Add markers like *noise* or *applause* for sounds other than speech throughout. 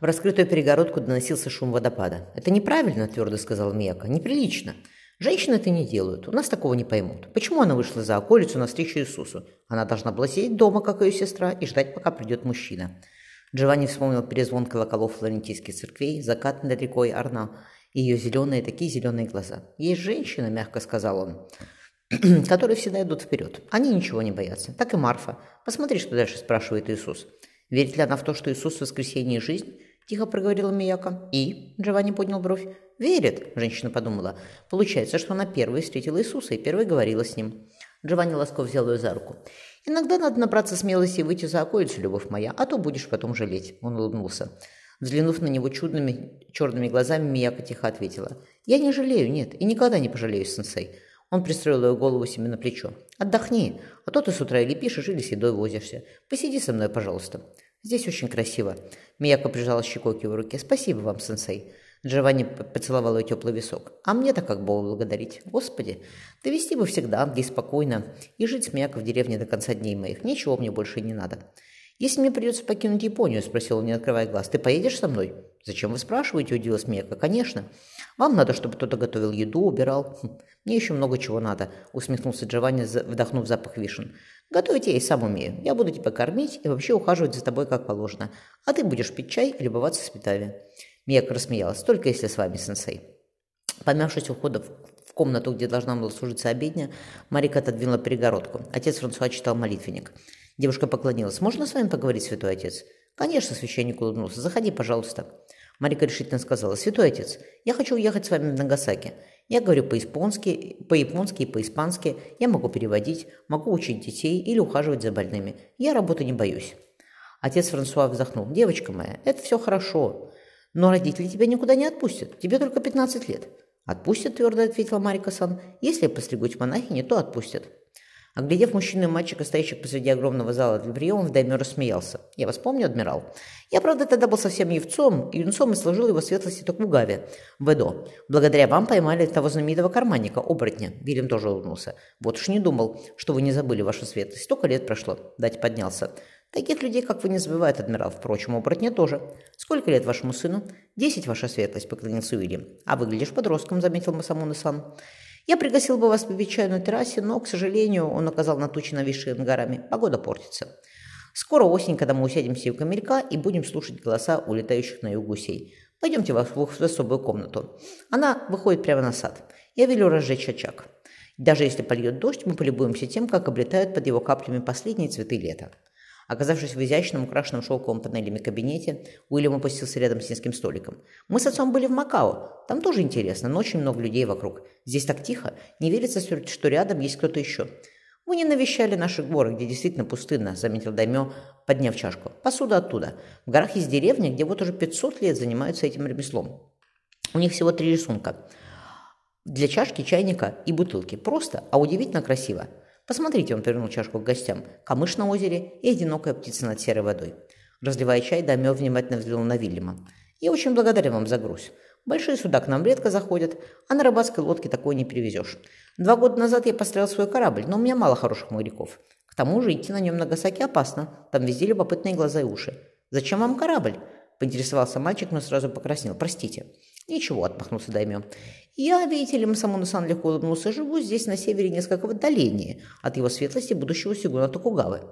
В раскрытую перегородку доносился шум водопада. «Это неправильно», – твердо сказал Мияка. «Неприлично. Женщины это не делают. У нас такого не поймут. Почему она вышла за околицу навстречу Иисусу? Она должна была сидеть дома, как ее сестра, и ждать, пока придет мужчина». Джованни вспомнил перезвон колоколов флорентийских церквей, закат над рекой Арна и ее зеленые, такие зеленые глаза. «Есть женщина», – мягко сказал он, *clears throat* – «которые всегда идут вперед. Они ничего не боятся. Так и Марфа. Посмотри, что дальше спрашивает Иисус. Верит ли она в то, что Иисус – воскресение и жизнь?» – тихо проговорила Мияка. «И?» – Джованни поднял бровь. «Верит», – женщина подумала. «Получается, что она первой встретила Иисуса и первой говорила с ним». Джованни ласково взял ее за руку. «Иногда надо набраться смелости и выйти за околицу, любовь моя, а то будешь потом жалеть», – он улыбнулся. Взглянув на него чудными черными глазами, Мияка тихо ответила. «Я не жалею, нет, и никогда не пожалею, сенсей». Он пристроил ее голову себе на плечо. «Отдохни, а то ты с утра или пишешь, или с едой возишься. Посиди со мной, пожалуйста». «Здесь очень красиво». Мияка прижала щекой к его руке. «Спасибо вам, сенсей». Джованни поцеловал ее теплый висок. «А мне-то как Бога благодарить? Господи, да вести бы всегда, где спокойно, и жить с Мияко в деревне до конца дней моих. Ничего мне больше не надо». «Если мне придется покинуть Японию», – спросил он, не открывая глаз, – «ты поедешь со мной?» «Зачем вы спрашиваете?» – удивилась Мияка. «Конечно. Вам надо, чтобы кто-то готовил еду, убирал». Хм, «Мне еще много чего надо», – усмехнулся Джованни, вдохнув запах вишен. «Готовить я и сам умею. Я буду тебя кормить и вообще ухаживать за тобой как положено. А ты будешь пить чай и любоваться спитави». Мияка рассмеялась. «Только если с вами, сенсей». Помявшись у входа в комнату, где должна была служиться обедня, Марика отодвинула перегородку. Отец Франсуа читал молитвенник. Девушка поклонилась. «Можно с вами поговорить, святой отец?» «Конечно», — священник улыбнулся. «Заходи, пожалуйста». Марика решительно сказала. «Святой отец, я хочу уехать с вами в Нагасаки. Я говорю по-японски, по-японски и по-испански. Я могу переводить, могу учить детей или ухаживать за больными. Я работы не боюсь». Отец Франсуа вздохнул. «Девочка моя, это все хорошо. Но родители тебя никуда не отпустят. Тебе только 15 лет». «Отпустят», — твердо ответила Марика Сан. «Если я монахине, то отпустят». Оглядев мужчину и мальчика, стоящих посреди огромного зала для приемов, Даймё рассмеялся. «Я вас помню, адмирал. Я, правда, тогда был совсем евцом, и юнцом и сложил его светлости Токугаве в Эдо. Благодаря вам поймали того знаменитого карманника, оборотня». Вильям тоже улыбнулся. «Вот уж не думал, что вы не забыли вашу светлость. Столько лет прошло». Дать поднялся. «Таких людей, как вы, не забывает адмирал. Впрочем, оборотня тоже. Сколько лет вашему сыну?» «Десять, ваша светлость», — поклонился Уильям. «А выглядишь подростком», — заметил Масамуна-сан. Я пригласил бы вас попить чаю на террасе, но, к сожалению, он указал на тучи, нависшие над горами. Погода портится. Скоро осень, когда мы усядемся у камелька и будем слушать голоса улетающих на юг гусей. Пойдемте в, в особую комнату. Она выходит прямо на сад. Я велю разжечь очаг. Даже если польет дождь, мы полюбуемся тем, как облетают под его каплями последние цветы лета. Оказавшись в изящном, украшенном шелковым панелями кабинете, Уильям опустился рядом с низким столиком. «Мы с отцом были в Макао. Там тоже интересно, но очень много людей вокруг. Здесь так тихо. Не верится, что рядом есть кто-то еще». «Вы не навещали наши горы, где действительно пустынно», — заметил Даймё, подняв чашку. «Посуда оттуда. В горах есть деревня, где вот уже 500 лет занимаются этим ремеслом. У них всего три рисунка. Для чашки, чайника и бутылки. Просто, а удивительно красиво. Посмотрите, он повернул чашку к гостям. Камыш на озере и одинокая птица над серой водой. Разливая чай, Дамё внимательно взглянул на Вильяма. «Я очень благодарен вам за груз. Большие суда к нам редко заходят, а на рыбацкой лодке такое не перевезешь. Два года назад я построил свой корабль, но у меня мало хороших моряков. К тому же идти на нем на Гасаки опасно, там везде любопытные глаза и уши. Зачем вам корабль?» – поинтересовался мальчик, но сразу покраснел. «Простите». «Ничего», – отмахнулся Даймё. «Я, видите ли, Масамуна-сан легко улыбнулся, живу здесь на севере несколько в отдалении от его светлости будущего Сигуна Токугавы.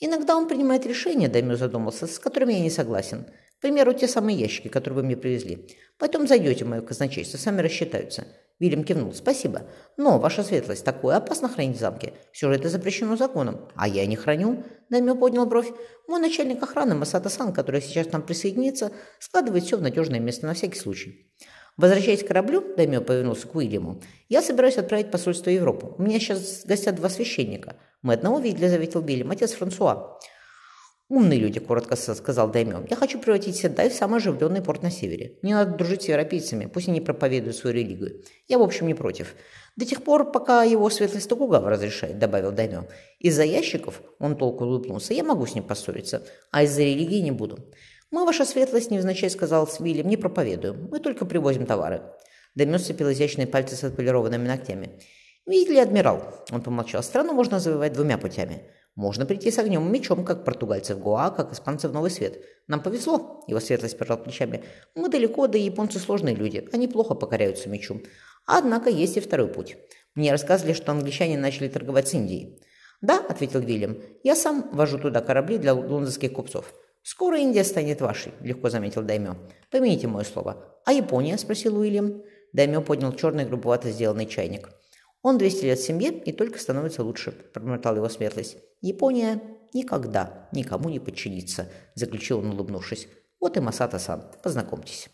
Иногда он принимает решения, Даймё задумался, с которыми я не согласен. К примеру, те самые ящики, которые вы мне привезли. Потом зайдете в мое казначейство, сами рассчитаются». Вильям кивнул. «Спасибо. Но, ваша светлость, такое опасно хранить в замке. Все же это запрещено законом. А я не храню». Даймё поднял бровь. «Мой начальник охраны Масата-сан, который сейчас к нам присоединится, складывает все в надежное место на всякий случай». Возвращаясь к кораблю, Даймё повернулся к Уильяму, я собираюсь отправить посольство в Европу. У меня сейчас гостят два священника. Мы одного видели, заветил Вильям, отец Франсуа. «Умные люди», — коротко сказал Даймё. «Я хочу превратить Седай в самый оживленный порт на севере. Не надо дружить с европейцами, пусть они проповедуют свою религию. Я, в общем, не против. До тех пор, пока его светлость Токугава разрешает», — добавил Даймё. «Из-за ящиков, — он толку улыбнулся, — я могу с ним поссориться, а из-за религии не буду. «Мы, ваша светлость, невзначай сказал с Вильям, не проповедуем. Мы только привозим товары». Демё сцепил изящные пальцы с отполированными ногтями. «Видите ли, адмирал?» Он помолчал. «Страну можно завоевать двумя путями. Можно прийти с огнем и мечом, как португальцы в Гоа, как испанцы в Новый Свет. Нам повезло, его светлость пожал плечами. Мы далеко, да и японцы сложные люди, они плохо покоряются мечу. Однако есть и второй путь. Мне рассказывали, что англичане начали торговать с Индией. «Да», — ответил Вильям, — «я сам вожу туда корабли для лондонских купцов». «Скоро Индия станет вашей», — легко заметил Даймё. «Помяните мое слово». «А Япония?» — спросил Уильям. Даймё поднял черный грубовато сделанный чайник. «Он 200 лет в семье и только становится лучше», — промотал его светлость. «Япония никогда никому не подчинится», — заключил он, улыбнувшись. «Вот и Масата-сан. Познакомьтесь».